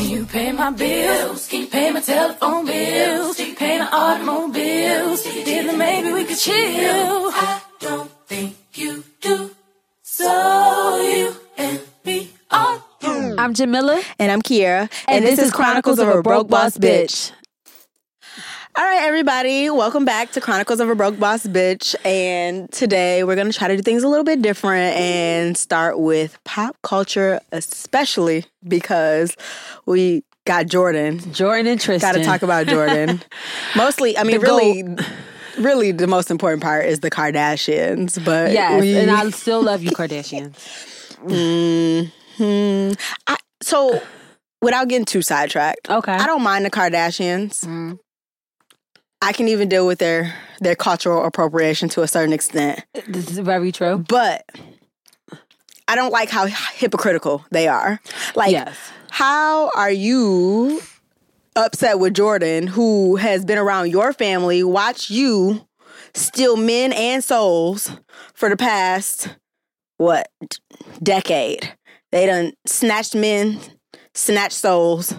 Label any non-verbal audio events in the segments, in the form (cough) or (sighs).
Can you pay my bills? Can you pay my telephone bills? Can you pay my automobiles? Then maybe we could chill. I don't think you do. So you and me are. I'm Jamillah. And I'm Kiarra. And, this, is Chronicles of a Broke Boss Bitch. All right, everybody, welcome back to Chronicles of a Broke Boss Bitch. And today we're going to try to do things a little bit different and start with pop culture, especially because we got Jordyn. Jordyn and Tristan. Got to talk about Jordyn. (laughs) Mostly, I mean, The really, really, the most important part is the Kardashians. But Yes, we- and I (laughs) still love you, Kardashians. Hmm. I, so, without getting too sidetracked, Okay. I don't mind the Kardashians. Mm. I can even deal with their their cultural appropriation to a certain extent, This is very true. but I don't like how hypocritical they are. Like, yes. how are you upset with Jordyn, who has been around your family, watch you steal men and souls for the past what decade? They done snatched men, snatched souls.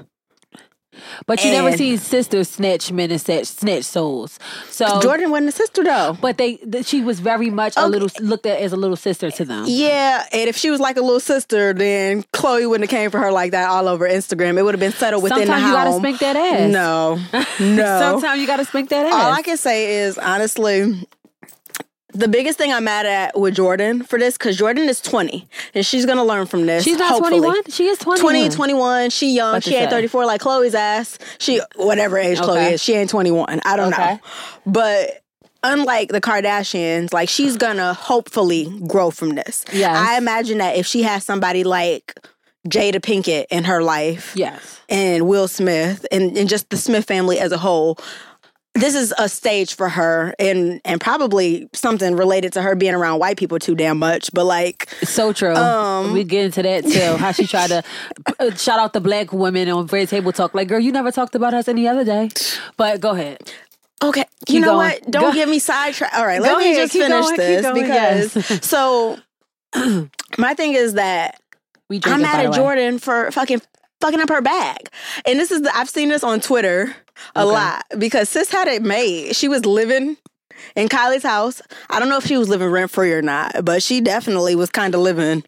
But you never see sisters snatch men and snatch, snatch souls. So Jordyn wasn't a sister though. But they, th- she was very much a little looked at as a little sister to them. Yeah, and if she was like a little sister, then Khloé wouldn't have came for her like that all over Instagram. It would have been settled within Sometimes the you gotta home. spank that ass. No, (laughs) no. Sometimes you gotta spank that ass. All I can say is honestly, the biggest thing I'm mad at with Jordyn for this, because Jordyn is 20 and she's gonna learn from this. She's not hopefully. 21. She is 21. 20, 21, she young, to she ain't say. 34 like Khloé's ass. She, whatever age Khloé is, she ain't 21. I don't Okay. know. But unlike the Kardashians, like she's gonna hopefully grow from this. Yeah. I imagine that if she has somebody like Jada Pinkett in her life, Yes. and Will Smith and, and just the Smith family as a whole. This is a stage for her and and probably something related to her being around white people too damn much. But like So true. Um, we get into that too. How she tried to (laughs) uh, shout out the black women on Red Table Talk. Like, girl, you never talked about us any other day. But go ahead. Okay, Keep you know going. what? Don't Go- get me sidetracked. All right, Go let me ahead, just keep finish going, this going, because yes. so my thing is that We I'm mad at. Jordyn for fucking fucking up her bag. And this is the, I've seen this on Twitter a Okay. lot because sis had it made. She was living in Kylie's house. I don't know if she was living rent free or not, but she definitely was kind of living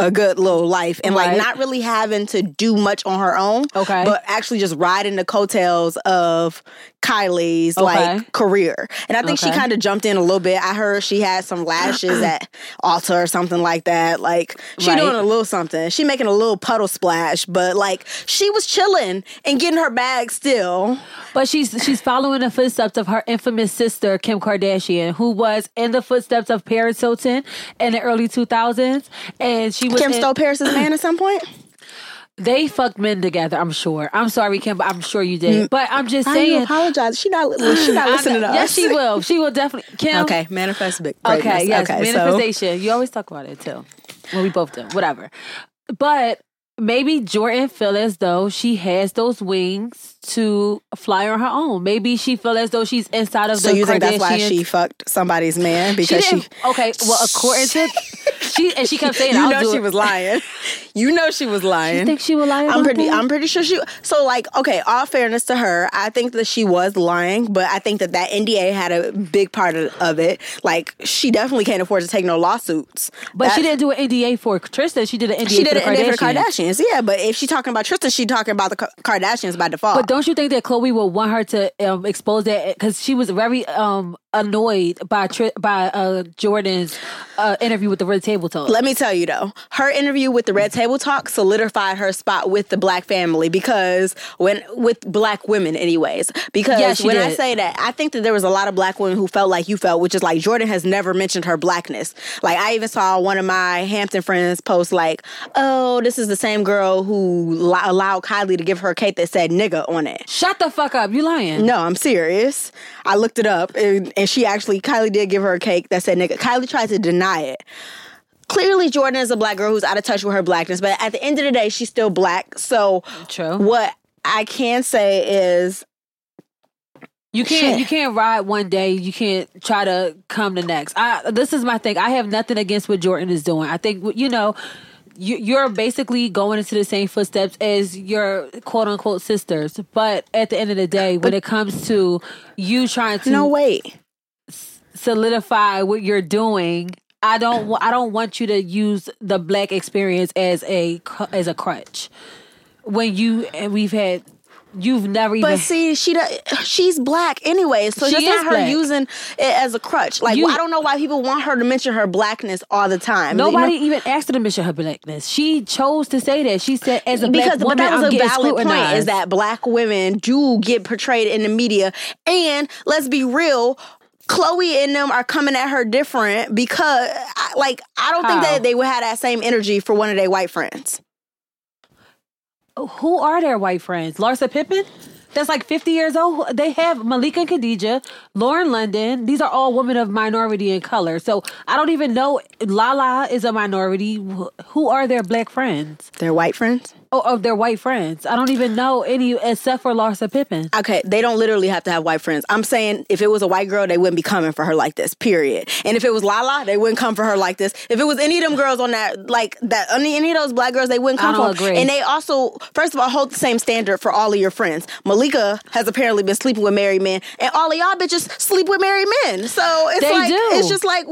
a good little life and like not really having to do much on her own. Okay. But actually just riding the coattails of Kylie's Okay. like career. And I think she kind of jumped in a little bit. I heard she had some lashes (clears throat) at Ulta or something like that. Like she Right. doing a little something. She making a little puddle splash, but like she was chilling and getting her bag still. But she's she's following the footsteps of her infamous sister Kim Kardashian, who was in the footsteps of Paris Hilton in the early 2000s, and she was Kim in- stole Paris's man at some point. (clears throat) They fucked men together. I'm sure. I'm sorry, Kim, but I'm sure you did. Mm. But I'm just I saying. apologize. She not she not (sighs) listening to us. Yes, she will. She will definitely. Kim. Okay, manifest big. Okay. Yes. Okay, so manifestation. You always talk about it too. Well, we both do. Whatever. But maybe Jordyn feel as though she has those wings to fly on her own. Maybe she feel as though she's inside of so the you think that's why she fucked somebody's man because she, didn't. okay. Well, according to (laughs) she, and she kept saying, you "I'll know she it." was lying. (laughs) You know she was lying. You think she would lie? I'm pretty. that? I'm pretty sure she. So like, okay. All fairness to her, I think that she was lying, but I think that that NDA had a big part of, of it. Like, she definitely can't afford to take no lawsuits. But she didn't do an NDA for Tristan. She did an NDA She did for the in for the Kardashians. Kardashians. Yeah, but if she talking about Tristan, she talking about the Kardashians by default. But don't you think that Khloé will want her to um, expose that because she was very um, annoyed by Tri- by uh, Jordyn's uh, interview with the Red Table Talk? Let me tell you though, her interview with the Red Table Talk solidified her spot with the black family because when with black women, anyways. Because Yeah, when I say that, I think that there was a lot of black women who felt like you felt, which is like Jordyn has never mentioned her blackness. Like I even saw one of my Hampton friends post like, "Oh, this is the same girl who allowed Kylie to give her a cake that said nigga on it." Shut the fuck up! You lying? No, I'm serious. I looked it up and, and she actually, Kylie did give her a cake that said nigga. Kylie tried to deny it. Clearly, Jordyn is a black girl who's out of touch with her blackness, but at the end of the day, she's still black. So, True. what I can say is You can't Shit. you can't ride one day. You can't try to come the next. I this is my thing. I have nothing against what Jordyn is doing. I think you know. You, you're basically going into the same footsteps as your quote unquote sisters. But at the end of the day, when it comes to you trying to No, wait. solidify what you're doing, I don't. I don't want you to use the black experience as a as a crutch. When you and we've had, you've never even. But see, she she's black anyway, so is not her black. using it as a crutch. Like You- I don't know why people want her to mention her blackness all the time. You know? Nobody even asked her to mention her blackness. She chose to say that. She said, "As a black because but woman, that was I'm a valid point is that black women do get portrayed in the media and let's be real Khloé and them are coming at her different because like I don't think that they would have that same energy for one of their white friends. Who are their white friends? Larsa Pippen? That's like 50 years old. They have Malika Khadijah, Lauren London. These are all women of minority and color. So I don't even know. Lala is a minority. Who are their black friends? Their white friends? Oh, of their white friends. I don't even know any except for Larsa Pippen. Okay, they don't literally have to have white friends. I'm saying if it was a white girl, they wouldn't be coming for her like this. Period. And if it was Lala, they wouldn't come for her like this. If it was any of them girls on that, like that, any, any of those black girls, they wouldn't I come don't for. agree. And they also, first of all, hold the same standard for all of your friends. Malika has apparently been sleeping with married men, and all of y'all bitches sleep with married men. So it's They like do. it's just like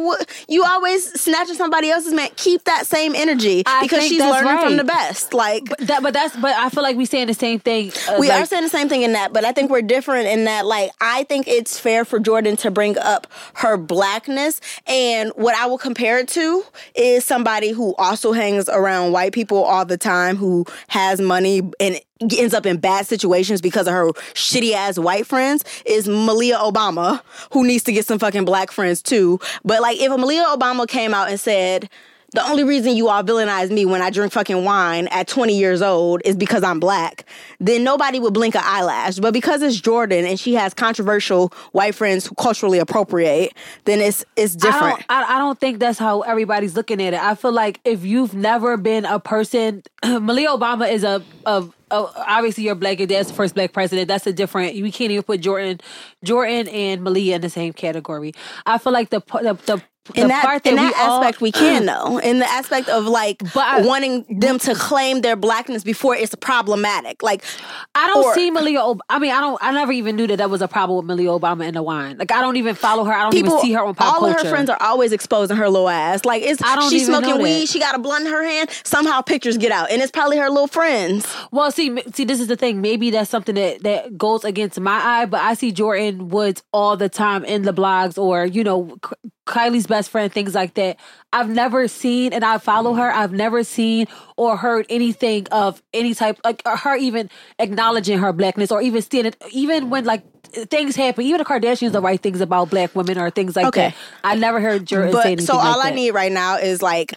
you always snatching somebody else's man. Keep that same energy I because she's learning from the best. Like That, but that's. But I feel like we saying the same thing. uh, we like- are saying the same thing in that, but I think we're different in that. Like, I think it's fair for Jordyn to bring up her blackness, and what I will compare it to is somebody who also hangs around white people all the time, who has money and ends up in bad situations because of her shitty ass white friends. Is Malia Obama, who needs to get some fucking black friends too. But like, if Malia Obama came out and said. The only reason you all villainize me when I drink fucking wine at 20 years old is because I'm black, then nobody would blink an eyelash. But because it's Jordyn and she has controversial white friends who culturally appropriate, then it's it's I different. don't, I, I don't think that's how everybody's looking at it. I feel like if you've never been a person, (clears throat) Malia Obama is a, a, a obviously you're black and that's the first black president. That's a different. We can't even put Jordyn, Jordyn and Malia in the same category. I feel like the the the, the in that, part that in we that all, aspect, we can (clears throat) though. In the aspect of like But wanting them to claim their blackness before it's problematic. Like I don't or- see Malia. Ob- I mean, I don't. I never even knew that that was a problem with Malia Obama in the wine. Like I don't even follow her. I don't people, even see her on pop all culture. of her friends are always exposing her little ass. Like it's I don't she's smoking weed. She got a blunt in her hand. Somehow pictures get out, and it's probably her little friends. Well, see, see, this is the thing. Maybe that's something that that goes against my eye, but I see Jordyn Woods all the time in the blogs or you know K- Kylie's best friend, things like that. I've never seen, and I follow her. I've never seen or heard anything of any type like uh, her even acknowledging her blackness or even standing, even when like things happen. Even the Kardashians will write things about black women or things like Okay. that. I never heard Jordyn say anything so like all I that. need right now is like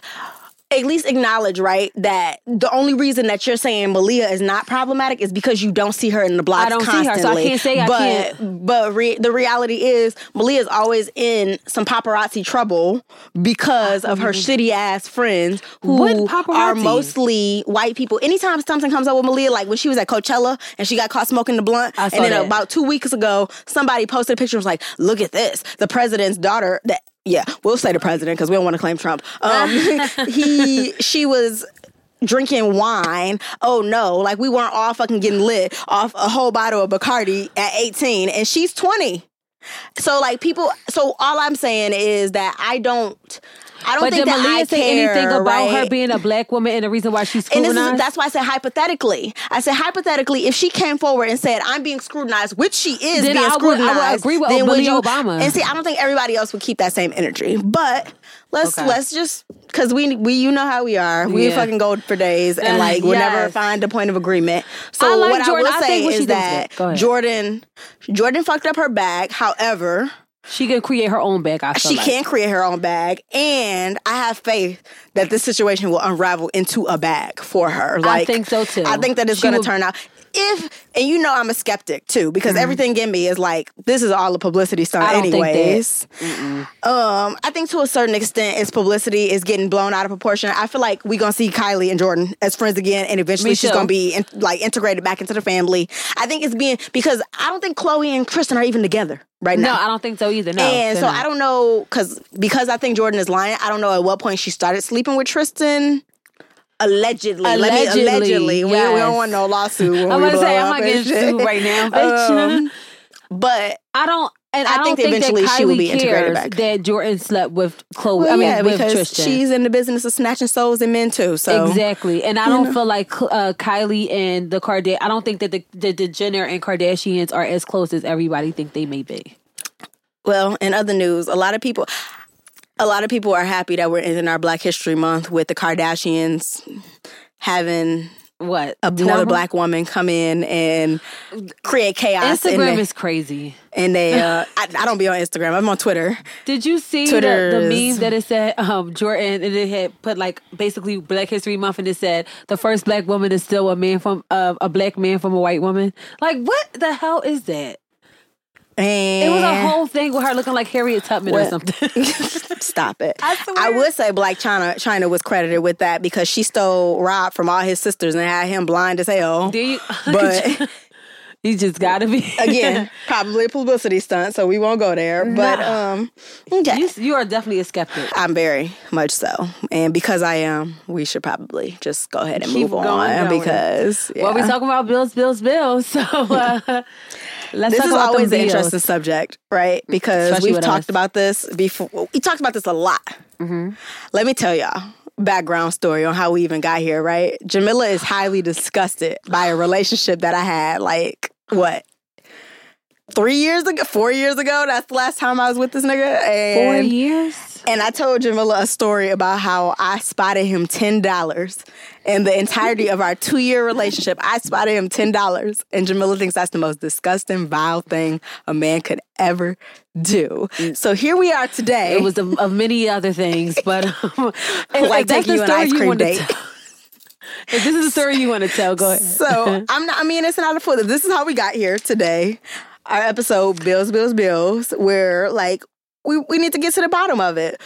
at least acknowledge, right, that the only reason that you're saying Malia is not problematic is because you don't see her in the blogs I don't see her, so I can't say I but, can't- But re- the reality is Malia is always in some paparazzi trouble because of her mm-hmm. shitty ass friends who are mostly white people. Anytime something comes up with Malia, like when she was at Coachella and she got caught smoking the blunt, and then that. about two weeks ago, somebody posted a picture and was like, "Look at this, the president's daughter." That yeah, we'll say the president because we don't want to claim Trump. Um, (laughs) he, she was drinking wine. Oh no, like we weren't all fucking getting lit off a whole bottle of Bacardi at 18, and she's 20. So like people, so all I'm saying is that I don't. I don't But think did that Malia I say care, anything about right? her being a black woman and the reason why she's And this is, that's why I said hypothetically. I said hypothetically, if she came forward and said, "I'm being scrutinized," which she is Then being I would- I would scrutinized, agree with then would you- Obama. And see, I don't think everybody else would keep that same energy. But let's Okay. let's just because we we you know how we are. We Yeah. fucking go for days and like we'll never find a point of agreement. So I like what Jordyn. I I will say she is that good. Go ahead. Jordyn Jordyn fucked up her bag. However. She can create her own bag. I feel She like. can create her own bag, and I have faith that this situation will unravel into a bag for her. Like, I think so, too. I think that it's going to will- turn out. If and you know I'm a skeptic too because Mm-hmm. everything in me is like this is all a publicity stunt I don't think that. anyways. Um, I think to a certain extent, its publicity is getting blown out of proportion. I feel like we gonna see Kylie and Jordyn as friends again, and eventually she's gonna be in, like integrated back into the family. I think it's being because I don't think Khloé and Kristen are even together right No, now. No, I don't think so either. No, And so not. I don't know because because I think Jordyn is lying. I don't know at what point she started sleeping with Tristan. Allegedly. Let me Allegedly, allegedly. We, we don't want no lawsuit. When I'm gonna say I'm up not and getting shit. sued right now, bitch. (laughs) Um, but I don't. And I I, don't think think, eventually she will be integrated back. that Jordyn slept with Khloé. well, I mean, yeah, with because Tristan. she's in the business of snatching souls and men too. So Exactly, and I don't feel like uh, Kylie and the Kardashian. I don't think that the, the the Jenner and Kardashians are as close as everybody think they may be. Well, in other news, a lot of people, a lot of people are happy that we're in our Black History Month with the Kardashians having What another black woman come in and create chaos. in Instagram the- is crazy. and they, (laughs) uh, I, I don't be on Instagram. I'm on Twitter. Did you see the, the meme that it said um, Jordyn and it had put like basically Black History Month and it said the first black woman is still a man from uh, a black man from a white woman. Like what the hell is that? And It was a whole thing with her looking like Harriet Tubman or something. (laughs) Stop it. (laughs) I swear. would say Blac Chyna Chyna was credited with that because she stole Rob from all his sisters and had him blind as hell. Do you? (laughs) But you just gotta be again, probably a publicity stunt, so we won't go there. But Nah. um okay. You, you are definitely a skeptic. I'm very much so. And because I am, we should probably just go ahead and Keep move on because yeah. Well, we talking about bills, bills, bills. So uh, let's this is always an interesting subject, right? Because Especially we've talked us. about this before. We talked about this a lot. Mm-hmm. Let me tell y'all background story on how we even got here, right? Jamillah is highly disgusted by a relationship that I had, like, what? Three years ago, four years ago. That's the last time I was with this nigga. Four And years. And I told Jamillah a story about how I spotted him $10 in the entirety of our two year relationship. I spotted him $10. And Jamillah thinks that's the most disgusting, vile thing a man could ever do. So here we are today. It was of, of many other things, but um, (laughs) (laughs) like taking the you an ice you cream date. (laughs) if this is the story you want to tell, go ahead. So I'm not. I mean, it's not a full. This is how we got here today. Our episode, bills, bills, bills. Where like we we need to get to the bottom of it.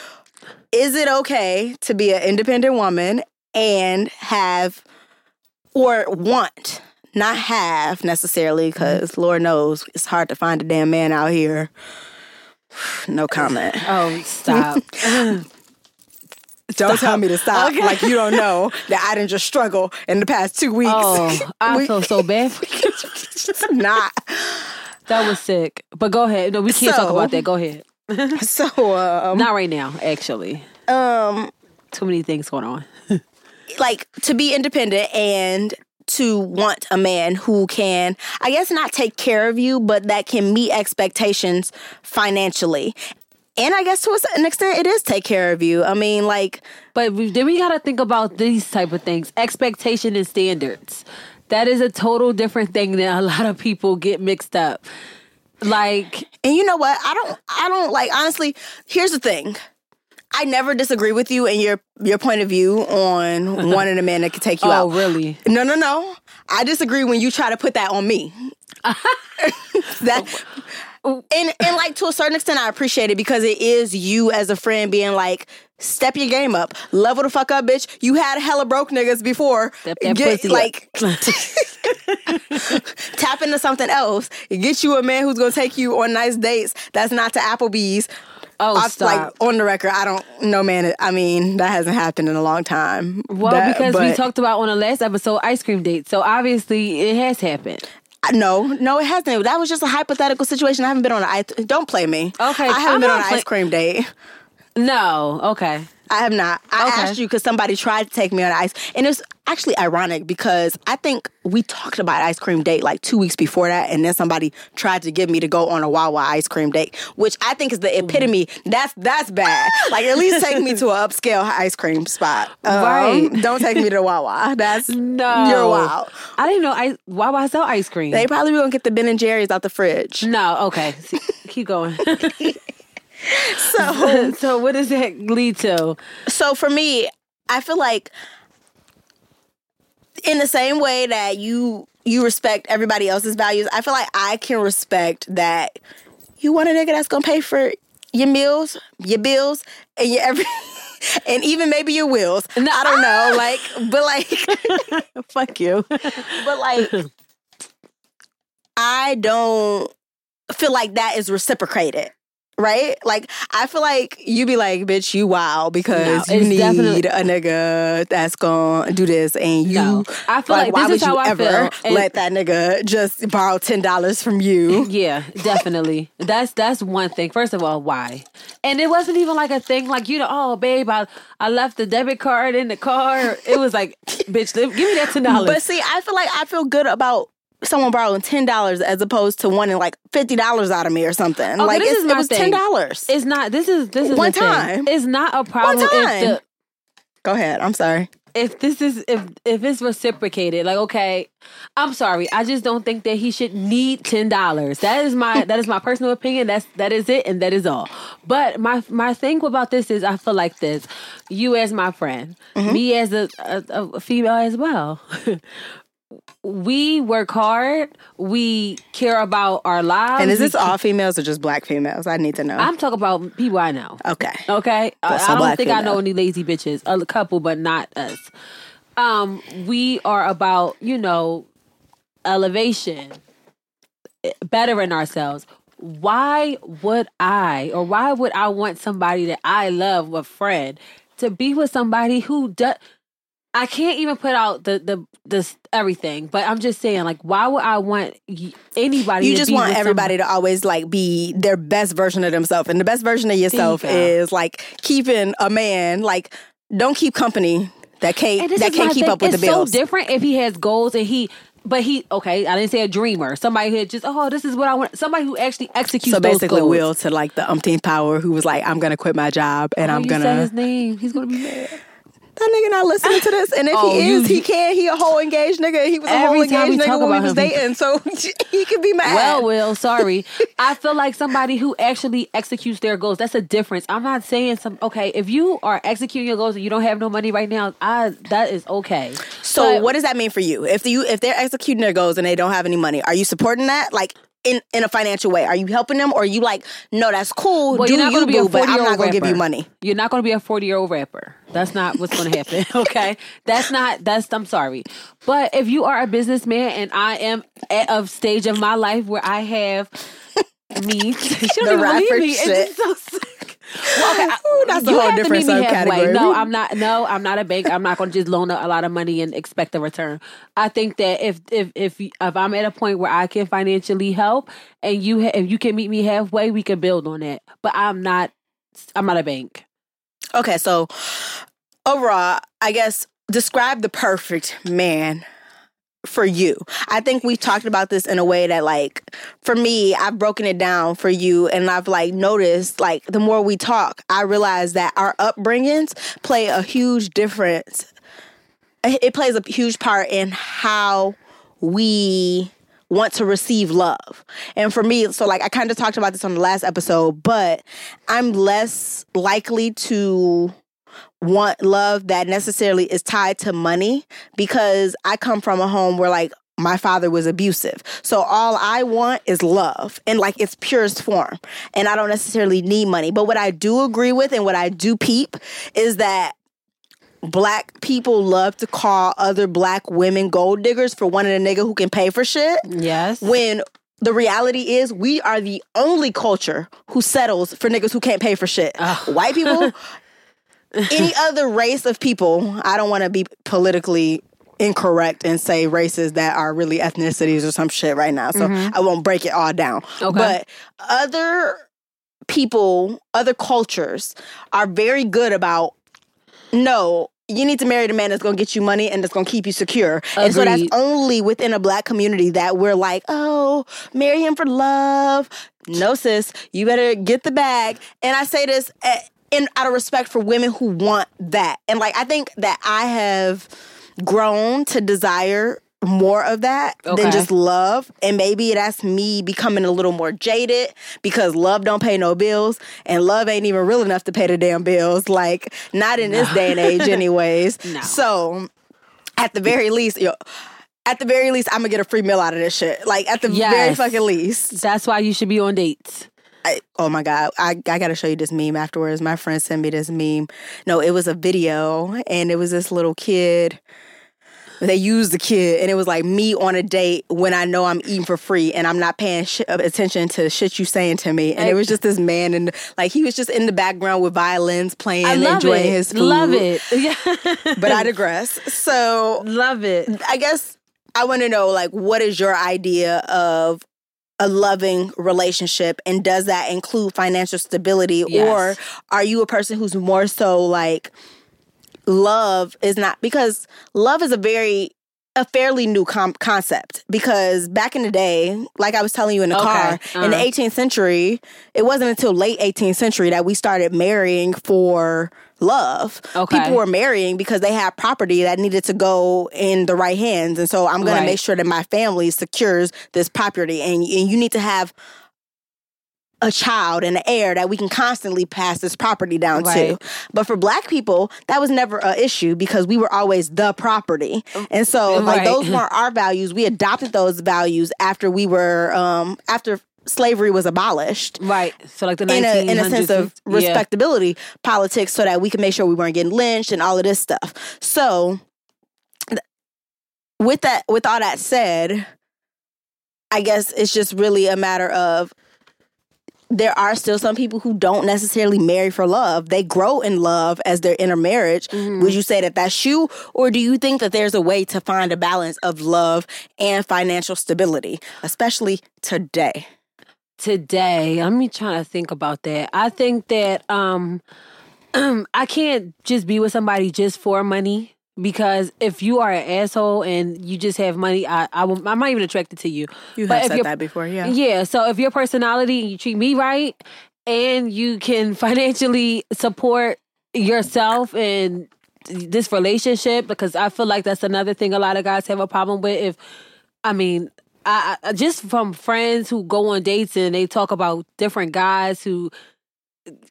Is it okay to be an independent woman and have or want not have necessarily mm-hmm. because Lord knows it's hard to find a damn man out here. No comment. Oh, stop. (laughs) (laughs) Don't tell me to stop. Okay. Like you don't (laughs) know that I didn't just struggle in the past two weeks. oh, I We- feel so bad for you. It's not. That was sick. But go ahead. No, we can't talk about that. Go ahead. (laughs) So um, Not right now, actually. um Too many things going on. (laughs) like to be independent and to want a man who can I guess not take care of you but that can meet expectations financially. And I guess to an extent it is take care of you. I mean like But we- then we got to think about these type of things: expectation and standards. That is a total different thing that a lot of people get mixed up. Like, and you know what? I don't I don't like honestly, here's the thing. I never disagree with you and your your point of view on (laughs) wanting a man that can take you oh, out. Oh, really? No, no, no. I disagree when you try to put that on me. (laughs) that oh, and and like to a certain extent I appreciate it because it is you as a friend being like, step your game up. Level the fuck up, bitch. You had hella broke niggas before. Step that Get- pussy like (laughs) tap into something else. Get you a man who's gonna take you on nice dates. That's not to Applebee's. Oh, I- stop. Like on the record, I don't know, man. I mean, that hasn't happened in a long time. well, That- because we talked about on the last episode ice cream date, so obviously it has happened. No, no, it hasn't. That was just a hypothetical situation. I haven't been on an ice. Don't play me. Okay, I haven't I'm been on an play- ice cream date. No, okay. I have not. I Okay. asked you because somebody tried to take me on ice, and it's actually ironic because I think we talked about ice cream date like two weeks before that, and then somebody tried to get me to go on a Wawa ice cream date, which I think is the epitome. That's that's bad. (laughs) Like at least take me to an upscale ice cream spot. Um, Right. Don't take me to Wawa. That's No, You're wild. I didn't know. I would sell ice cream? They probably gonna get the Ben and Jerry's out the fridge. no, okay. See, keep going. (laughs) (laughs) So so, what does that lead to? so for me, I feel like in the same way that you you respect everybody else's values, I feel like I can respect that you want a nigga that's gonna pay for your meals, your bills, and your every (laughs) and even maybe your wills. No, I don't know, (laughs) like, but like, Fuck you. but like, I don't feel like that is reciprocated. Right? Like I feel like you be like, bitch, you wow because No, you need a nigga that's gonna do this, and you. No. I feel like why this is would you I ever feel, and- let that nigga just borrow ten dollars from you? Yeah, definitely. that's that's one thing. First of all, why? And it wasn't even like a thing like you know, oh babe, I I left the debit card in the car. It was like, bitch, give me that ten dollars. But see, I feel like I feel good about someone borrowing ten dollars as opposed to wanting like fifty dollars out of me or something. like this is it was ten dollars. It's not. This is this is One the thing. time. It's not a problem if time. the Go ahead. I'm sorry. if this is if if it's reciprocated. Like, okay, I'm sorry. I just don't think that he should need ten dollars. That is my that is my personal opinion. That's that is it, and that is all. But my my thing about this is, I feel like this. You as my friend, Mm-hmm. me as a, a, a female as well. (laughs) we work hard. We care about our lives. And is this all females or just black females? I need to know. I'm talking about people I know. okay. Okay, I, don't think I know any lazy bitches. A couple, but not us. Um, we are about you know elevation, eh, bettering ourselves. Why would I, or why would I want somebody that I love, a friend, to be with somebody who does? I can't even put out the the this everything, but I'm just saying, like, why would I want anybody? You just want everybody to always like be their best version of themselves. And the best version of yourself you is like keeping a man like don't keep company that can't that can't keep thing. up with it's the bills. so different if he has goals and he, but he okay. I didn't say a dreamer. Somebody who just oh, this is what I want. Somebody who actually executes. so basically. Will to like the umpteenth power who was like, I'm gonna quit my job and Oh, I'm gonna said his name. He's gonna be mad. That nigga not listening to this. And if Oh, he you- is, he can. He a whole engaged nigga. He was a whole engaged nigga when we was him, dating, so (laughs) he could be mad. Well, Will, sorry. (laughs) I feel like somebody who actually executes their goals. That's a difference. I'm not saying some. Okay, if you are executing your goals and you don't have no money right now, I that is okay. So But- what does that mean for you? If you if they're executing their goals and they don't have any money, are you supporting that? Like in, in a financial way, are you helping them, or are you like, no, that's cool, Well, do you're not you be boo, but 40 I'm not gonna give you rapper. money. You're not to be a 40 year old rapper. That's not what's going to happen. (laughs) Okay, that's not. That's. I'm sorry, but if you are a businessman and I am at a stage of my life where I have (laughs) means, (laughs) she don't The even rapper believe me. shit. It's just so sick. Well, okay, I- Ooh, that's a whole different subcategory. No, I'm not. No, I'm not a bank. I'm not going to just loan a, a lot of money and expect a return. I think that if if if if I'm at a point where I can financially help and you ha- if you can meet me halfway, we can build on that. But I'm not. I'm not a bank. Okay, so overall, I guess describe the perfect man for you. I think we talked about this in a way that like for me, I've broken it down for you and I've like noticed like the more we talk, I realize that our upbringings play a huge difference. It plays a huge part in how we want to receive love. And for me, so like I kind of talked about this on the last episode, but I'm less likely to want love that necessarily is tied to money because I come from a home where like my father was abusive. So all I want is love in like its purest form. And I don't necessarily need money. But what I do agree with and what I do peep is that black people love to call other black women gold diggers for wanting a nigga who can pay for shit Yes. when the reality is we are the only culture who settles for niggas who can't pay for shit. White people, (laughs) any (laughs) other race of people, I don't want to be politically incorrect and say races that are really ethnicities or some shit right now. So I won't break it all down. Okay. But other people, other cultures are very good about no, you need to marry the man that's gonna get you money and that's gonna keep you secure. And so that's only within a black community that we're like, oh, marry him for love. No, sis, you better get the bag. And I say this eh, in out of respect for women who want that. And like, I think that I have grown to desire more of that Okay. than just love and maybe that's me becoming a little more jaded because love don't pay no bills and love ain't even real enough to pay the damn bills like not in this day and age anyways (laughs) No. so at the very least yo at the very least i'm gonna get a free meal out of this shit like at the very fucking least That's why you should be on dates. I, oh my god I, I gotta show you this meme afterwards my friend sent me this meme no it was a video and it was this little kid they used the kid, and it was like me on a date when I know I'm eating for free and I'm not paying sh- uh, attention to shit you saying to me. And it was just this man, and like he was just in the background with violins playing, I love enjoying it. his food. Love it. (laughs) Yeah. But I digress. So love it. I guess I want to know like what is your idea of a loving relationship and does that include financial stability Yes. or are you a person who's more so like love is not because love is a very a fairly new com- concept because back in the day like i was telling you in the Okay, car in the uh-huh. 18th century it wasn't until late 18th century that we started marrying for love Okay. people were marrying because they had property that needed to go in the right hands and so i'm going Right. to make sure that my family secures this property and, and you need to have a child and an heir that we can constantly pass this property down Right. to. But for black people, that was never an issue because we were always the property. And so like those weren't our values. We adopted those values after we were um after slavery was abolished. Right. So like the In a, in a sense of 1900s, yeah. respectability politics, so that we can make sure we weren't getting lynched and all of this stuff. So, with that, with all that said, I guess it's just really a matter of there are still some people who don't necessarily marry for love. They grow in love as they're in a marriage. Mm-hmm. Would you say that that's you? Or do you think that there's a way to find a balance of love and financial stability, especially today? Today let me try to think about that i think that um (clears throat) i can't just be with somebody just for money because if you are an asshole and you just have money i i will, i'm not even attracted to you You But have said that before, yeah. yeah so if your personality and you treat me right and you can (laughs) financially support yourself and this relationship because i feel like that's another thing a lot of guys have a problem with if i mean I, I just from friends who go on dates and they talk about different guys who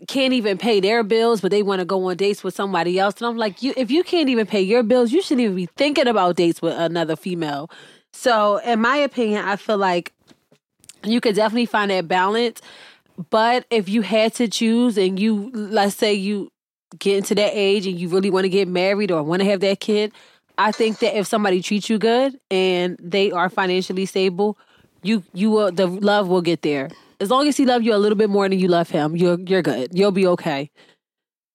can't even pay their bills, but they want to go on dates with somebody else. And I'm like, you if you can't even pay your bills, you shouldn't even be thinking about dates with another female. So, in my opinion, I feel like you could definitely find that balance. But if you had to choose, and you let's say you get into that age and you really want to get married or want to have that kid, I think that if somebody treats you good and they are financially stable, you you will the love will get there. As long as he love you a little bit more than you love him, you're you're good. You'll be okay.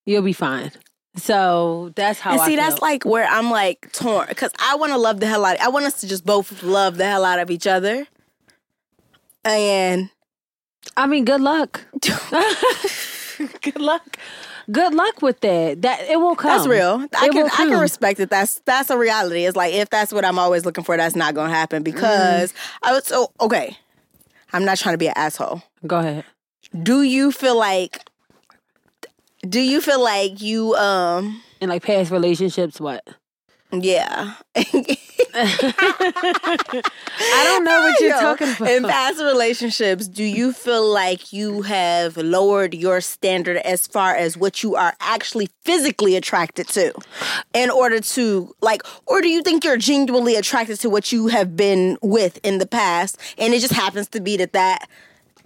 You'll be fine. So that's how And I see, that's like where I'm like torn because I want to love the hell out. I want us to just both love the hell out of each other. And I mean, good luck. (laughs) (laughs) good luck. Good luck with that. That it will come. that's real. I It can I can respect that. That's that's a reality. It's like if that's what I'm always looking for, that's not gonna happen because I was so okay. I'm not trying to be an asshole. Go ahead. Do you feel like? Do you feel like you um In like past relationships, what? Yeah? (laughs) I don't know what you're Yo, talking about. In past relationships, do you feel like you have lowered your standard as far as what you are actually physically attracted to in order to like or do you think you're genuinely attracted to what you have been with in the past and it just happens to be that that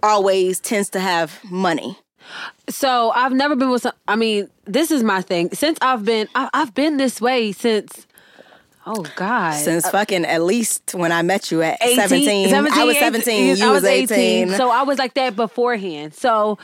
always tends to have money? So I've never been with some. I mean, this is my thing. Since I've been, I, I've been this way since. Oh God. Since fucking at least when I met you at 18, 17, I was 17, you I was 18. So I was like that beforehand. So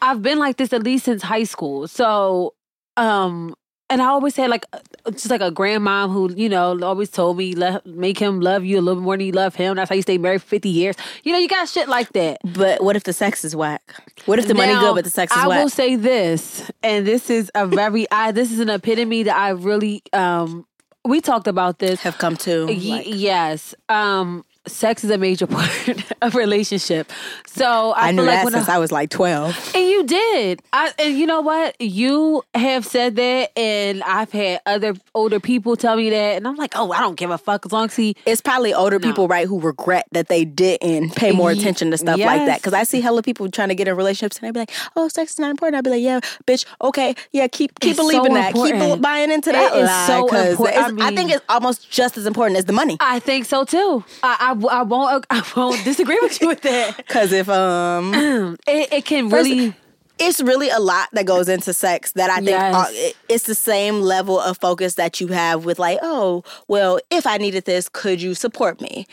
I've been like this at least since high school. So, um, and I always had like just like a grandmom who you know always told me let make him love you a little more than you love him. That's how you stay married for fifty years. You know, you got shit like that. but what if the sex is whack? What if the money Now, good but the sex is I whack? I will say this, and this is a very I this is an epitome that I really um we talked about this. have come to Y- like, yes. Um sex is a major (laughs) part of relationship. So I, I knew feel like that when since I, I was like 12. and you did. I and you know what? You have said that and I've had other older people tell me that and I'm like, "Oh, I don't give a fuck as long as he It's probably older people, right, who regret that they didn't pay more attention to stuff like that. Because I see hella people trying to get in relationships, and they be like, "Oh, sex is not important." I'd be like, "Yeah, bitch, okay, yeah, keep keep It's so believing that, keep buying into that It is lie." so important. I it's- I, think it's almost just as important as the money. I think so too. I, I, I won't (laughs) I won't disagree with you with that. (laughs) Because if um, (clears throat) It, it can First- really it's really a lot that goes into sex that I think Yes. uh, it- it's the same level of focus that you have with like, oh, well, if I needed this, could you support me?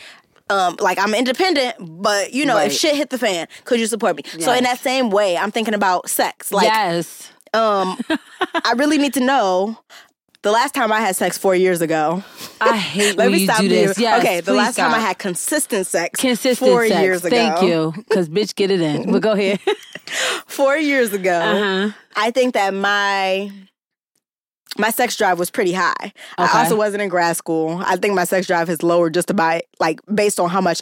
Um, like I'm independent, but you know, Right. if shit hit the fan, could you support me? So in that same way, I'm thinking about sex. Like, yes. um, (laughs) I really need to know. The last time I had sex four years ago. I hate (laughs) Let when me you stop do this. Yes, okay, the last time I had consistent sex. consistent four sex. years ago. Thank you, because bitch, get it in. But go ahead. (laughs) Four years ago. uh-huh. I think that my my sex drive was pretty high. I also wasn't in grad school. I think my sex drive has lowered just about like based on how much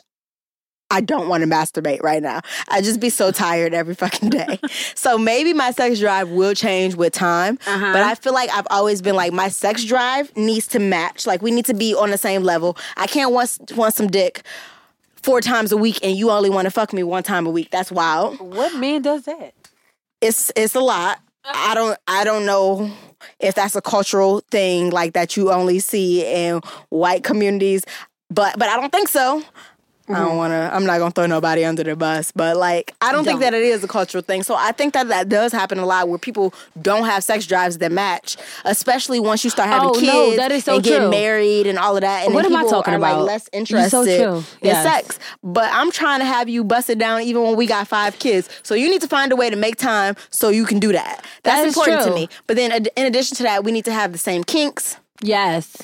I don't want to masturbate right now. I just be so tired every fucking day. (laughs) so maybe my sex drive will change with time. Uh-huh. But I feel like I've always been like my sex drive needs to match. Like we need to be on the same level. I can't want want some dick four times a week and you only want to fuck me one time a week. That's wild What man does that? it's it's a lot. I don't I don't know if that's a cultural thing like that you only see in white communities, but but I don't think so. I don't mm-hmm. want to. I'm not gonna throw nobody under the bus, but like I don't, think Don't. that it is a cultural thing. So I think that that does happen a lot where people don't have sex drives that match, especially once you start having Oh, kids no, so and getting true. married and all of that. And What then am I talking are, like about? less You're interested so true. in Yes. sex. But I'm trying to have you bust it down even when we got five kids. So you need to find a way to make time so you can do that. That's That important to me. But then ad- in addition to that, we need to have the same kinks. Yes.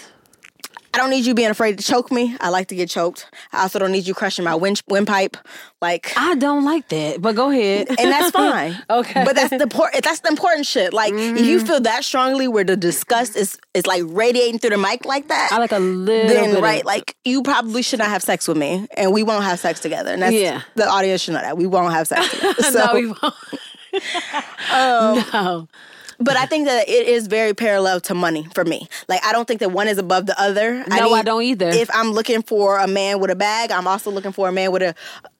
I don't need you being afraid to choke me. I like to get choked. I also don't need you crushing my wind- windpipe. Like I don't like that, but go ahead. and that's (laughs) fine. Okay. But that's the important that's the important shit. Like if you mm-hmm. feel that strongly where the disgust is is like radiating through the mic like that. I like a little then bit. right, Of, like you probably should not have sex with me, and we won't have sex together. And that's Yeah. the audience should know that we won't have sex. Together. (laughs) So, no, we won't. (laughs) Um, no. But I think that it is very parallel to money for me. Like I don't think that one is above the other. No, I don't either. If I'm looking for a man with a bag, I'm also looking for a man with a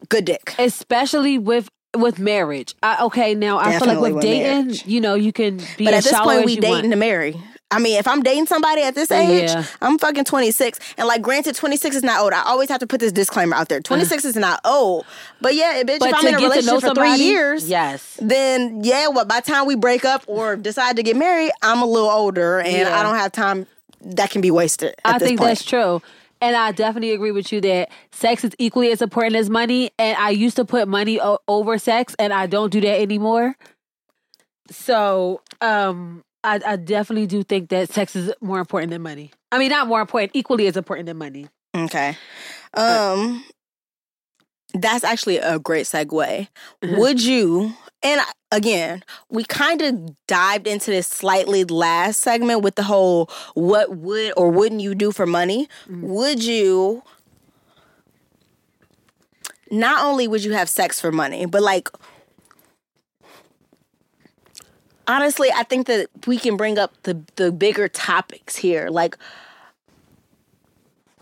good dick. Especially with with marriage. I, okay, now I feel like with with dating, marriage. you know, you can be But at this point, we dating want. to marry. I mean, if I'm dating somebody at this age, Yeah. I'm fucking 26. And like, granted, 26 is not old. I always have to put this disclaimer out there. 26 is not old. But yeah, bitch, But if I'm in a relationship for somebody, three years, yes. then yeah, what by the time we break up or decide to get married, I'm a little older and Yeah. I don't have time that can be wasted. At I think point. that's true. And I definitely agree with you that sex is equally as important as money. And I used to put money o- over sex, and I don't do that anymore. So, um, I, I definitely do think that sex is more important than money. I mean, not more important, equally as important than money. Okay. Um that's actually a great segue. Mm-hmm. Would you and again, we kind of dived into this slightly last segment with the whole what would or wouldn't you do for money? Mm. Would you not only would you have sex for money, but like honestly, I think that we can bring up the the bigger topics here. Like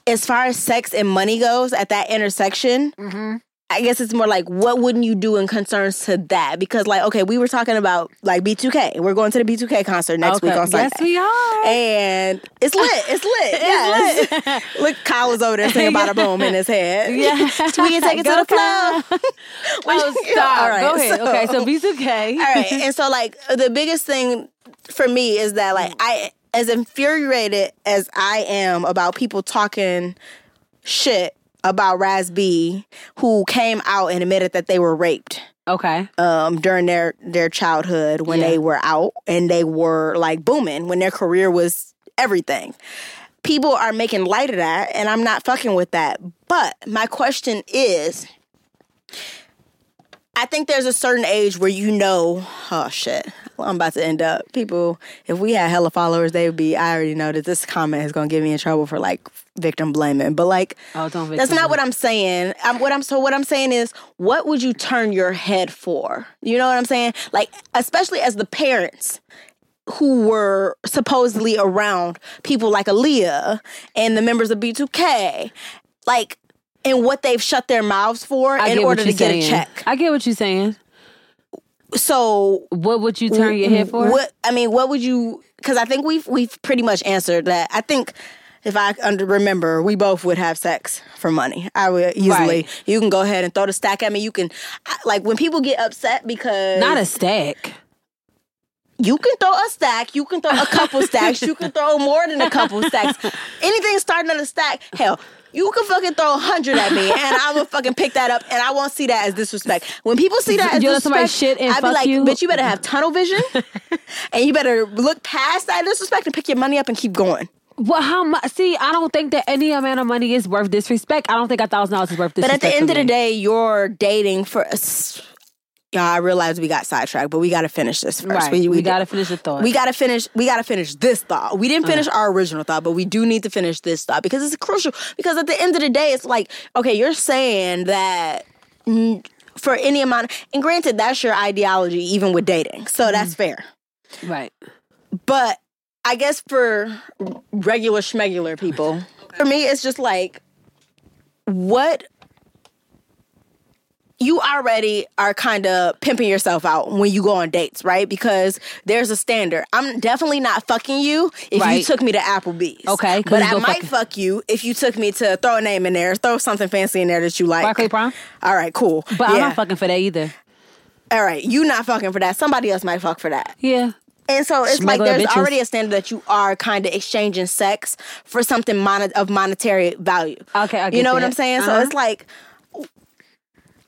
as far as sex and money goes at that intersection, Mm-hmm. I guess it's more like what wouldn't you do in concerns to that? Because like, okay, we were talking about like B2K. We're going to the B2K concert next week on Sunday. Yes, we are. And it's lit. It's lit. (laughs) yes. (laughs) Look, Kyle is over there singing about a (laughs) boom in his head. Yeah. we can take it to Go, the flow. oh, stop. All right, Go ahead. so- okay, so B2K. All right. And so like the biggest thing for me is that like mm. I as infuriated as I am about people talking shit about Raz B who came out and admitted that they were raped Okay. um during their their childhood when Yeah. they were out and they were like booming when their career was everything. People are making light of that and I'm not fucking with that. But my question is I think there's a certain age where you know, oh shit, well, I'm about to end up. People, if we had hella followers, they would be. I already know that this comment is gonna get me in trouble for like victim blaming. But like, Oh, don't that's not what I'm saying. I'm, what I'm so what I'm saying is, what would you turn your head for? You know what I'm saying? Like, especially as the parents who were supposedly around people like Aaliyah and the members of B2K, like, and what they've shut their mouths for I in order to you're get a check. I get what you're saying. So What would you turn your head for? What I mean, what would you? Because I think we've we've pretty much answered that. I think if I under remember, we both would have sex for money. I would easily. Right. You can go ahead and throw the stack at me. You can, like when people get upset because Not a stack. you can throw a stack, you can throw a couple (laughs) stacks, you can throw more than a couple stacks. (laughs) Anything starting at a stack, hell. You can fucking throw a hundred at me, and I will fucking pick that up, and I won't see that as disrespect. When people see that as You disrespect, shit and I'd be like, you? "Bitch, you better have tunnel vision, (laughs) and you better look past that disrespect and pick your money up and keep going." Well, how much? See, I don't think that any amount of money is worth disrespect. I don't think a thousand dollars is worth disrespect. But at the end of the day, you're dating for. Yeah, I realize we got sidetracked, but we got to finish this first. Right. We gotta finish the thought. We got to finish. We got to finish this thought. We didn't uh-huh. finish our original thought, but we do need to finish this thought because it's crucial. Because at the end of the day, it's like, okay, you're saying that. For any amount, and granted, that's your ideology, even with dating, so that's mm-hmm. fair. right. But I guess for regular schmegular people, for me, it's just like, what you already are kind of pimping yourself out when you go on dates, right? Because there's a standard. I'm definitely not fucking you if you took me to Applebee's. Okay, But I might fucking- fuck you if you took me to throw a name in there, throw something fancy in there that you like. Barclay Prime? All right, cool. But I'm not fucking for that either. All right, you not fucking for that. Somebody else might fuck for that. Yeah. And so it's like there's bitches. already a standard that you are kind of exchanging sex for something mon- of monetary value. Okay, I you get know what. I'm saying? So Uh-huh. it's like,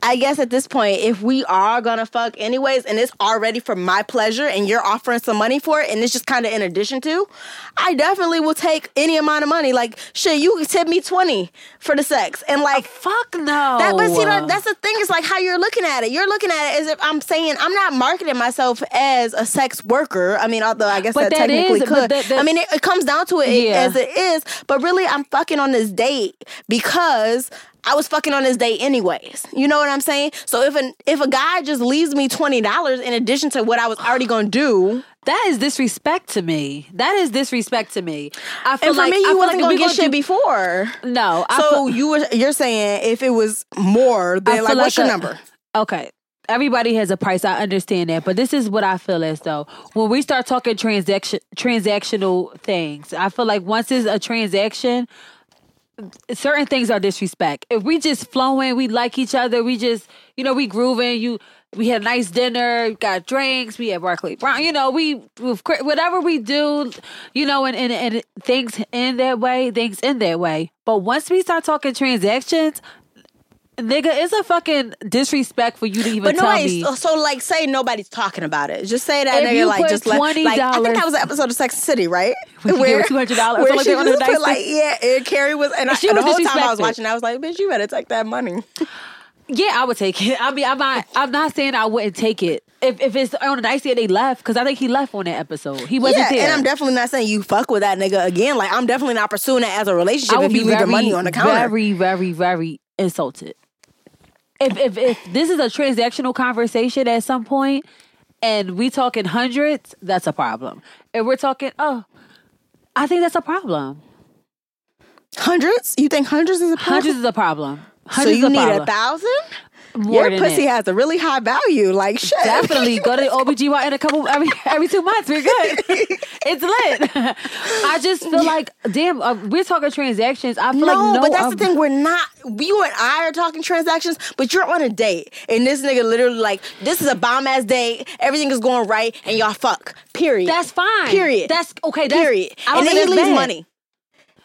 I guess at this point, if we are gonna fuck anyways, and it's already for my pleasure, and you're offering some money for it, and it's just kind of in addition to, I definitely will take any amount of money. Like shit, you tip me twenty for the sex, and like. Oh, fuck no. That, but see, that, that's the thing. It's like how you're looking at it. You're looking at it as if I'm saying I'm not marketing myself as a sex worker. I mean, although I guess But that, that technically is- could. that- I mean, it, it comes down to it Yeah. as it is. But really, I'm fucking on this date because I was fucking on his date anyways. You know what I'm saying? So if an if a guy just leaves me twenty dollars in addition to what I was already gonna do, That is disrespect to me. That is disrespect to me. I feel and for like me, you wasn't like gonna get shit do- before. No. I So feel, you were you're saying if it was more, then feel like what's your a- number? Okay. Everybody has a price. I understand that, but this is what I feel as though when we start talking transaction transactional things, I feel like once it's a transaction, certain things are disrespect. If we just flowing, we like each other, we just you know we grooving. You we had a nice dinner, got drinks, we had Barclay Prime. You know we whatever we do, you know, and and, and things in that way, things in that way. But once we start talking transactions. Nigga, it's a fucking disrespect for you to even But tell me. so, so like say nobody's talking about it. Just say that If nigga you like just let, like I think that was an episode of Sex and City, right? (laughs) Gave her $200 or where something she like that on her just put like yeah, and Carrie was and, I, She and the was whole time I was watching, I was like, bitch, you better take that money. (laughs) Yeah, I would take it. I mean, I'm not. I'm not saying I wouldn't take it if if it's on a nice day they left because I think he left on that episode. He wasn't yeah, there. and I'm definitely not saying you fuck with that nigga again. Like I'm definitely not pursuing that as a relationship I would if be you leave very, the money on the counter. very, very, very insulted. If if if this is a transactional conversation at some point, and we talking hundreds, that's a problem. If we're talking, oh, I think that's a problem. hundreds? You think hundreds is a problem? Hundreds is a problem. so Hundreds you is a need problem. a thousand? More Your pussy that. has a really high value. Like shit. Definitely go to (laughs) the OBGYN a couple every every two months. We're good. (laughs) it's lit. I just feel like damn. Uh, we're talking transactions. I feel No, like no. but that's uh, the thing. We're not. You and I are talking transactions, but you're on a date, and this nigga literally like, this is a bomb ass date. Everything is going right, and y'all fuck. Period. That's fine. Period. That's okay. That's, period. I don't and then he leaves money.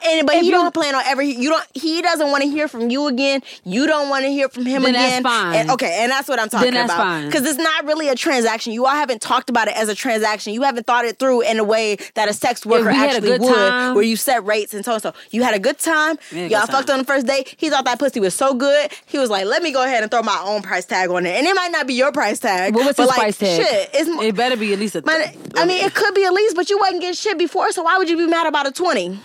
And but If he you- don't plan on ever. You don't. He doesn't want to hear from you again. You don't want to hear from him Then that's again. fine. And, okay, and that's what I'm talking that's about. fine. Because it's not really a transaction. You all haven't talked about it as a transaction. You haven't thought it through in a way that a sex worker we had a actually good would, time- where you set rates and so and so. You had a good time. Y'all good fucked time. on the first date. He thought that pussy was so good. He was like, "Let me go ahead and throw my own price tag on it." And it might not be your price tag. What was but his like, price tag? Shit, it's it better be at least a. but I mean, it could be at least, but you wasn't getting shit before, so why would you be mad about a twenty?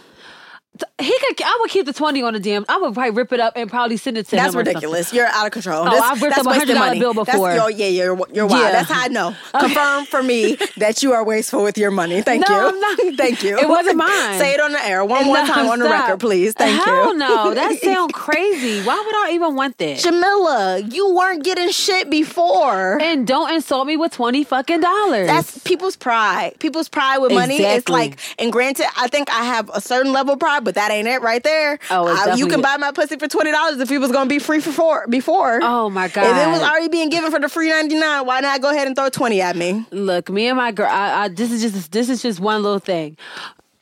He could. I would keep the twenty on the DM. I would probably rip it up and probably send it to That's him. something. ridiculous. You're out of control. Oh, That's- I've ripped that's up a $100 money. bill That's- before. you're- yeah, you're you're wild. Yeah. That's how I know. (laughs) Confirm for me that you are wasteful with your money. Thank No, you. I'm not. Thank you. It wasn't (laughs) mine. Say it on the air one more No, time on the record, please. Thank you. Hell you. no, that (laughs) sounds crazy. Why would I even want that? Jamillah, you weren't getting shit before. And don't insult me with twenty fucking dollars. That's people's pride. People's pride with money. It's Exactly. like, and granted, I think I have a certain level of pride, but that ain't it right there. Oh, I- you can buy my pussy for twenty dollars if it was gonna be free for four, before. Oh my god! If it was already being given for the free ninety nine, why not go ahead and throw twenty at me? Look, me and my girl. I, I, this is just this is just one little thing.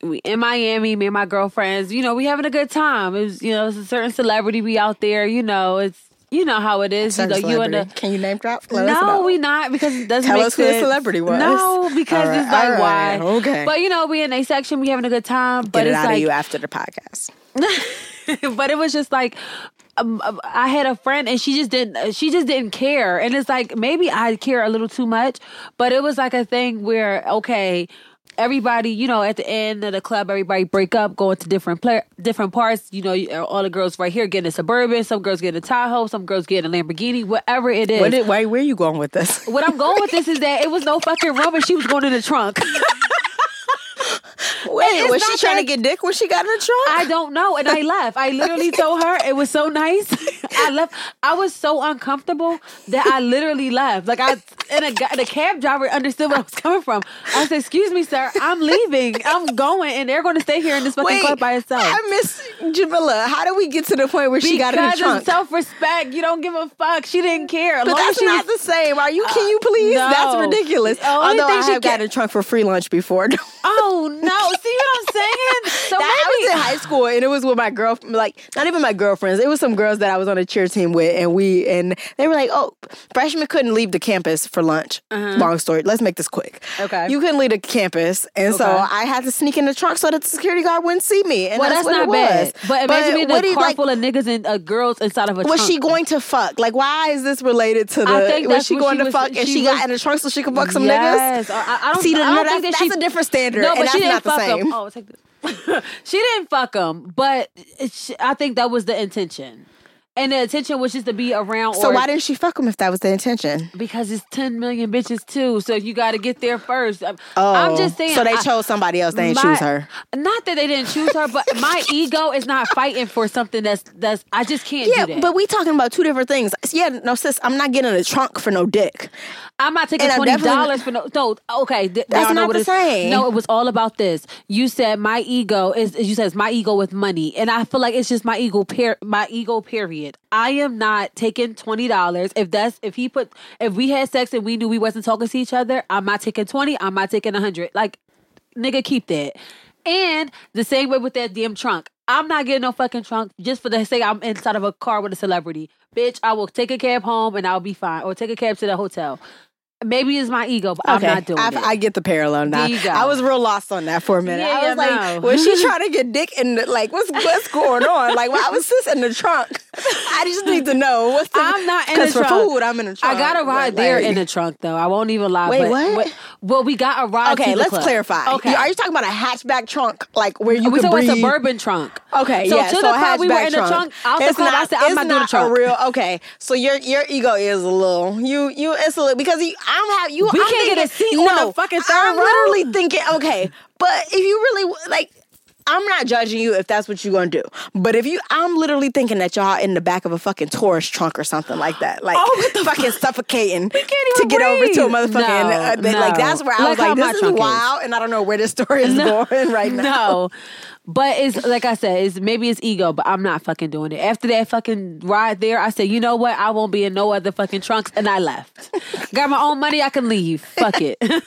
We in Miami, me and my girlfriends. You know, we having a good time. It was, you know, it's a certain celebrity we out there. You know, it's you know how it is. you know, you and the. Can you name drop? Let No, we not because it doesn't Tell make us who the celebrity was. No, because right, it's like right, why? okay. But you know, we in a section, we having a good time. But Get it it's out like of you after the podcast. (laughs) but it was just like um, um, I had a friend and she just didn't she just didn't care and it's like maybe I care a little too much but it was like a thing where okay everybody you know at the end of the club everybody break up going to different play, different parts you know all the girls right here getting a suburban some girls getting a Tahoe some girls getting a Lamborghini whatever it is. What did, why, where are you going with this? what I'm going with this is that it was no fucking room and she was going in the trunk (laughs) Wait, was she trying that- to get dick when she got in the trunk? I don't know. And I left. I literally (laughs) told her it was so nice. (laughs) I left. I was so uncomfortable that I literally left. Like I and a the cab driver understood where I was coming from. I said, "Excuse me, sir. I'm leaving. I'm going, and they're going to stay here in this fucking club by itself." I miss Jamillah. How did we get to the point where she got in the trunk? self-respect. You don't give a fuck. She didn't care. but that's not the same. Are you? Uh, Can you please? no. That's ridiculous. Only Although thing I she have gotten ca- a trunk for free lunch before. (laughs) Oh no! See what I'm saying? So That- I was in high school and it was with my girl, like not even my girlfriends. It was some girls that I was on a cheer team with, and we and they were like, "Oh, freshmen couldn't leave the campus for lunch." Long story. Let's make this quick. Uh-huh. Okay. you couldn't leave the campus, and so I had to sneak in the trunk so that the security guard wouldn't see me. And Well, that's, that's, not bad. was. But imagine being a car like, full of niggas and uh, girls inside of a was trunk. she going to fuck? Like, why is this related to the? I think was she going she to was- fuck and she got in the trunk so she could fuck some yes. niggas? I, I don't, See, I don't think that that's she, a different standard. No, but she didn't the same. him. Oh, take this. (laughs) she didn't fuck him, but it's, I think that was the intention, and the intention was just to be around. So or, why didn't she fuck him if that was the intention? Because it's ten million bitches too, so you got to get there first. I'm, Oh, I'm just saying. So they I- chose somebody else. They didn't my- choose her. Not that they didn't choose her, but my (laughs) ego is not fighting for something that's that's. I just can't Yeah, do that. but we talking about two different things. Yeah, no, sis, I'm not getting a trunk for no dick. I'm not taking And twenty dollars for no. No, okay, th- That's now I know not what the same. No, it was all about this. You said my ego is. You said it's my ego with money, and I feel like it's just my ego. Per, my ego. Period. I am not taking twenty dollars. If that's if he put if we had sex and we knew we wasn't talking to each other, I'm not taking twenty. I'm not taking a hundred. Like, nigga, keep that. And the same way with that damn trunk. I'm not getting no fucking trunk just for the sake I'm inside of a car with a celebrity. Bitch, I will take a cab home and I'll be fine. Or take a cab to the hotel. Maybe it's my ego, but I'm not doing I, it. I get the parallel now. I was real lost on that for a minute. Yeah, I was yeah, like, no. was she (laughs) trying to get dick in the, like, what's what's going on? Like, why was sis in the trunk? I just need to know. What's the, I'm not in the for trunk. food, I'm in the trunk. I got a ride But, there like- in the trunk though. I won't even lie. Wait, but, what? Well, we got a ride. Okay, to let's club. clarify. Okay, Are you talking about a hatchback trunk, like where you we can breathe? about suburban trunk. Okay, So yeah. to so the a club, we were in the trunk. Out the It's club, I said, I'm not doing the trunk. Real okay. So your your ego is a little you you it's a little because you, I'm have you. We I'm can't get a thinking- seat on no, the fucking third I'm row? literally thinking okay, but if you really like. I'm not judging you if that's what you're gonna do. But if you, I'm literally thinking that y'all in the back of a fucking tourist trunk or something like that, like Oh, the fucking suffocating can't to get over to a breathe. motherfucking. No, uh, no. Like that's where I Like was like, this is trunk is. wild, and I don't know where this story is (laughs) going right now. No. But it's like I said, it's maybe it's ego, but I'm not fucking doing it. After that fucking ride there, I said, you know what? I won't be in no other fucking trunks, and I left. Got my own money, I can leave. Fuck it. (laughs)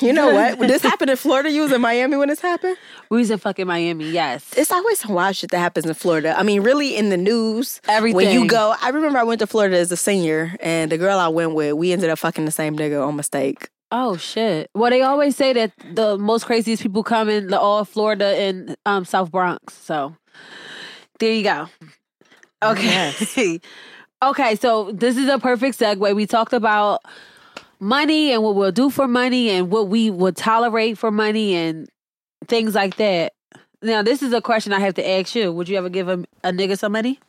You know what? When this (laughs) happened in Florida, you was in Miami when this happened. we was in fucking Miami, yes. It's always some wild shit that happens in Florida. I mean, really in the news. Everything. When you go, I remember I went to Florida as a senior, and the girl I went with, we ended up fucking the same nigga on mistake. Oh shit! Well, they always say that the most craziest people come in the all Florida and um, South Bronx. So there you go. Okay. (laughs) okay. So this is a perfect segue. We talked about money and what we'll do for money and what we would tolerate for money and things like that. Now, this is a question I have to ask you. Would you ever give a, a nigga some money?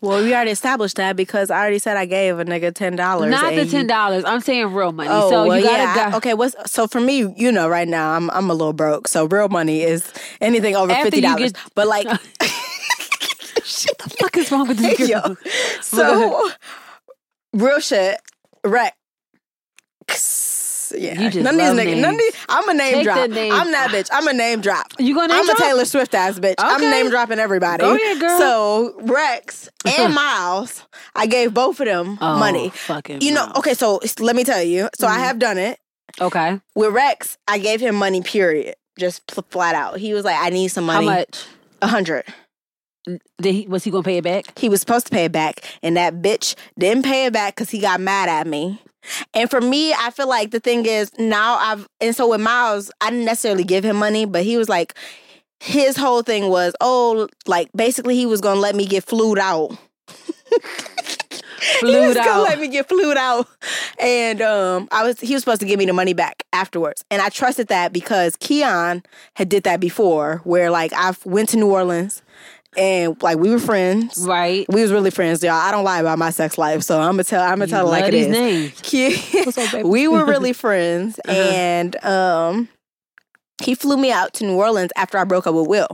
Well, we already established that because I already said I gave a nigga ten dollars. Not the ten dollars. I'm saying real money. Oh, so well, you gotta yeah. go. okay, what's so for me? You know, right now I'm I'm a little broke, so real money is anything over After fifty dollars. get- But like, (laughs) What the fuck is wrong with (laughs) this girl? Yo. (laughs) so real shit, right? Just yeah. You just none of these niggas. None of these. I'm a name Take drop. name. I'm that bitch. I'm a name drop. You gonna name I'm drop? a Taylor Swift ass bitch. I'm Okay. name dropping everybody. Go ahead, girl. So Rex and (laughs) Miles, I gave both of them Oh, money. Fucking You know, Miles. okay, so let me tell you. So I mm-hmm. have done it Okay. with Rex. I gave him money. Period. Just pl- flat out. He was like, "I need some money." How much? A hundred. Did he was he gonna pay it back? He was supposed to pay it back, and that bitch didn't pay it back because he got mad at me. And for me, I feel like the thing is now I've and so with Miles, I didn't necessarily give him money, but he was like, his whole thing was, oh, like basically he was gonna let me get flewed out. (laughs) he Flewed was gonna out. let me get flewed out, and um, I was he was supposed to give me the money back afterwards, and I trusted that because Keon had did that before, where like I went to New Orleans, and like we were friends, Right. we was really friends, y'all. I don't lie about my sex life, so I'm gonna tell. I'm gonna You tell it like it these names. (laughs) Ki- What's up, baby? we were really (laughs) friends, Uh-huh. and um, he flew me out to New Orleans after I broke up with Will,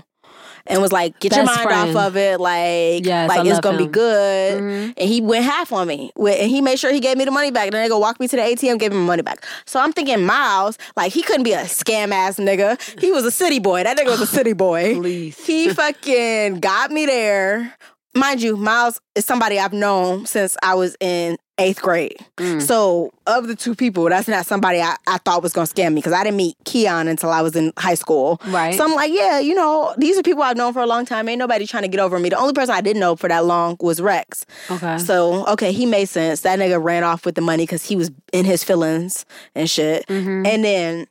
and was like, "Get your mind friend. off of it, like, Yes, I like it's gonna be him. good." Mhm. And he went half on me, and he made sure he gave me the money back. And Then they go walk me to the ATM, gave him money back. So I'm thinking, Miles, like he couldn't be a scam ass nigga. He was a city boy. That nigga was a city boy. (laughs) Please. He fucking got me there. Mind you, Miles is somebody I've known since I was in eighth grade. Mm. So, of the two people, that's not somebody I, I thought was gonna scam me because I didn't meet Keon until I was in high school. Right. So I'm like, yeah, you know, these are people I've known for a long time. Ain't nobody trying to get over me. The only person I didn't know for that long was Rex. Okay. So, okay, he made sense. That nigga ran off with the money because he was in his feelings and shit. Mhm. And then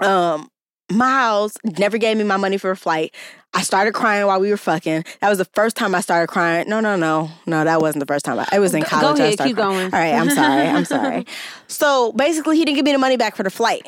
um Miles never gave me my money for a flight. I started crying while we were fucking. That was the first time I started crying. No, no, no. No, that wasn't the first time. I, it was in college. go ahead, keep crying. going. All right, I'm sorry. I'm sorry. (laughs) So basically, he didn't give me the money back for the flight.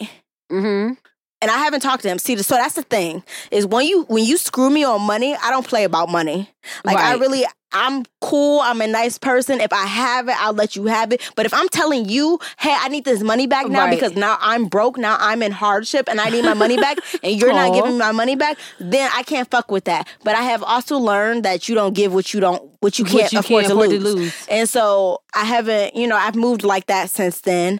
Mm-hmm. And I haven't talked to him. See, so that's the thing is when you when you screw me on money, I don't play about money. Like I really, I'm cool. I'm a nice person. If I have it, I'll let you have it. But if I'm telling you, hey, I need this money back now Right. because now I'm broke, now I'm in hardship, and I need my money back, (laughs) and you're not giving me my money back, then I can't fuck with that. But I have also learned that you don't give what you don't, what you can't, you afford, can't to, afford to lose. lose. And so I haven't, you know, I've moved like that since then.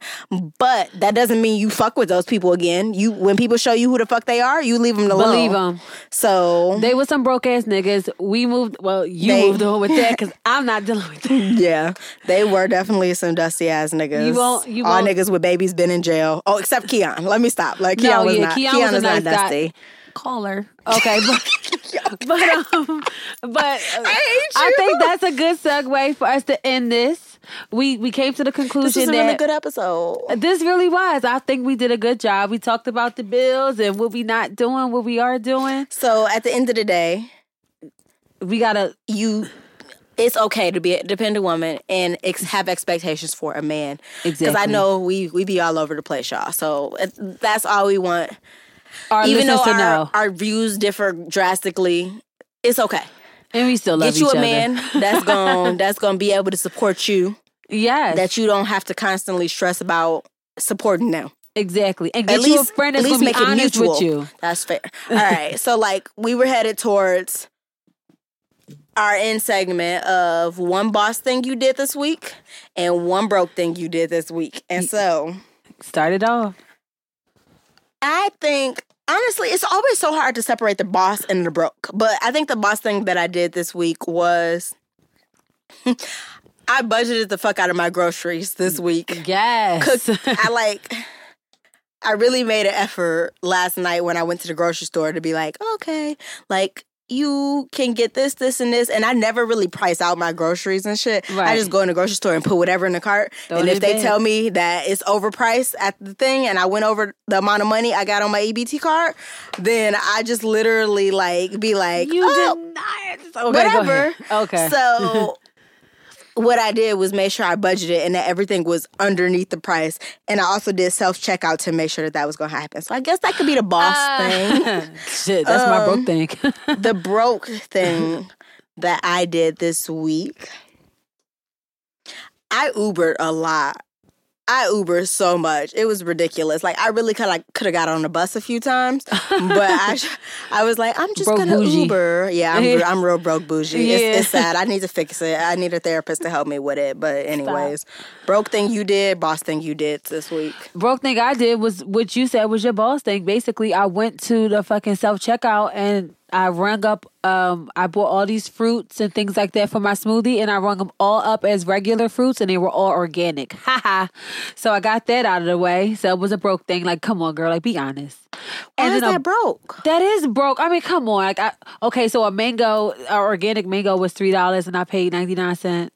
But that doesn't mean you fuck with those people again. You when people show you who the fuck they are, you leave them alone. Believe them. So They were some broke ass niggas. We moved. Well, you They- moved on with that because I'm not dealing with that. (laughs) yeah, they were definitely some dusty ass niggas. You won't- you All won't- niggas with babies been in jail. Oh, except Keon. Let me stop. Like Keon No, was yeah, not. Keon Keon, was nice not guy. dusty. Call her. Okay, but (laughs) but um, but uh, hate I think that's a good segue for us to end this. We we came to the This conclusion was a that really good episode. This really was. I think we did a good job. We talked about the bills and what we not doing, what we are doing. So at the end of the day, We gotta you. It's okay to be a dependent woman and ex- have expectations for a man. Exactly. Because I know we we be all over the place, y'all. So uh, that's all we want. our Even though to our, know, our views differ drastically, it's okay. and we still love Get you a other. man (laughs) that's going that's going to be able to support you. Yes, That you don't have to constantly stress about supporting them. exactly. And At get you least- a friend that's gonna be honest mutual. with you. That's fair. All right. So like we were headed towards our end segment of one boss thing you did this week and one broke thing you did this week. And so Start it off. I think honestly, it's always so hard to separate the boss and the broke. But I think the boss thing that I did this week was (laughs) I budgeted the fuck out of my groceries this week. Yes. Cooked, (laughs) I like I really made an effort last night when I went to the grocery store to be like, okay, like you can get this, this, and this. And I never really price out my groceries and shit. I just go in the grocery store and put whatever in the cart. Throw and if they tell me that it's overpriced at the thing and I went over the amount of money I got on my EBT card, then I just literally like be like, you oh, did not. Okay, whatever. Okay. So what I did was make sure I budgeted and that everything was underneath the price. And I also did self checkout to make sure that that was going to happen. So I guess that could be the boss thing. Ah. (laughs) Shit, that's my Um, broke thing. (laughs) the broke thing that I did this week. I Ubered a lot I Uber so much. It was ridiculous. Like I really could like could have got on the bus a few times, but I (laughs) I was like I'm just Broke gonna bougie. Uber. Yeah, I'm I'm real broke bougie. Yeah. It's, it's sad. I need to fix it. I need a therapist to help me with it. But anyways, broke thing you did, boss thing you did this week. broke thing I did was what you said was your boss thing. Basically, I went to the fucking self checkout and I rung up. Um, I bought all these fruits and things like that for my smoothie, and I rung them all up as regular fruits, and they were all organic. (laughs) Haha. so I got that out of the way. So it was a broke thing. Like, come on, girl. Like, be honest. And is then a- that broke? that is broke. I mean, come on. Like, I, okay, so a mango, a organic mango was three dollars, and I paid ninety nine cent.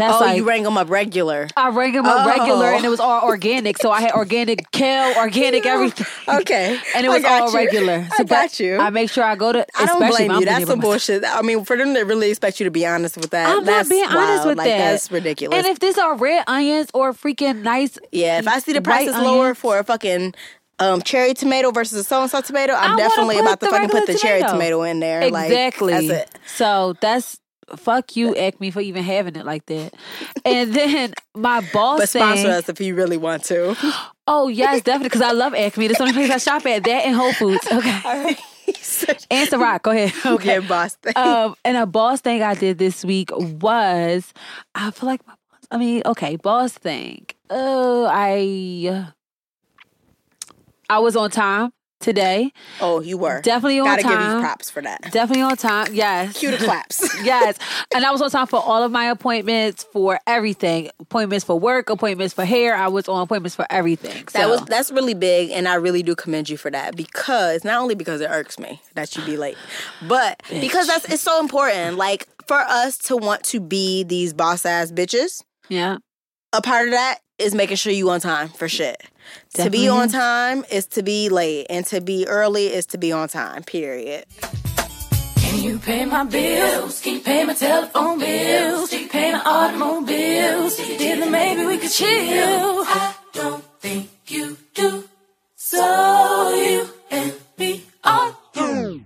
That's Oh, like you rang them up regular. I rang them up Oh. regular, and it was all organic. So I had organic kale, organic everything. (laughs) Okay, (laughs) and it was all you. regular. I got you. I make sure I go to. I don't blame you. That's some bullshit. I mean, for them to really expect you to be honest with that, I'm that's not being honest with like, that. That's ridiculous. And if these are red onions or freaking nice, yeah, if I see the price white is lower onions- for a fucking um, cherry tomato versus a so and so tomato, I'm I definitely about to fucking put the cherry tomato. tomato in there. exactly. Like, that's it. So that's fuck you, Acme, for even having it like that. And (laughs) then my boss But sponsor us if you really want to. Oh yes, definitely, because I love Acme. That's the only place I shop at. That and Whole Foods. (laughs) Okay. All right. (laughs) And Ciroc. Go ahead. Okay. Yeah, boss thing. um, and a boss thing I did this week was I feel like my boss. I mean, okay, boss thing. Oh, I I was on time today. oh, you were. Definitely on time. Gotta give you props for that. Definitely on time. Yes. Cue the (laughs) claps. yes. (laughs) And I was on time for all of my appointments for everything. Appointments for work, appointments for hair. I was on appointments for everything. That was that's really big, and I really do commend you for that because not only because it irks me that you be late, but (sighs) because that's it's so important. Like for us to want to be these boss ass bitches, yeah. a part of that is making sure you on time for shit. Definitely. To be on time is to be late, and to be early is to be on time, period. Can you pay my bills? Can you pay my telephone bills? Can you pay my automobiles? Then maybe we could chill. I don't think you do. So you and me are. Hmm.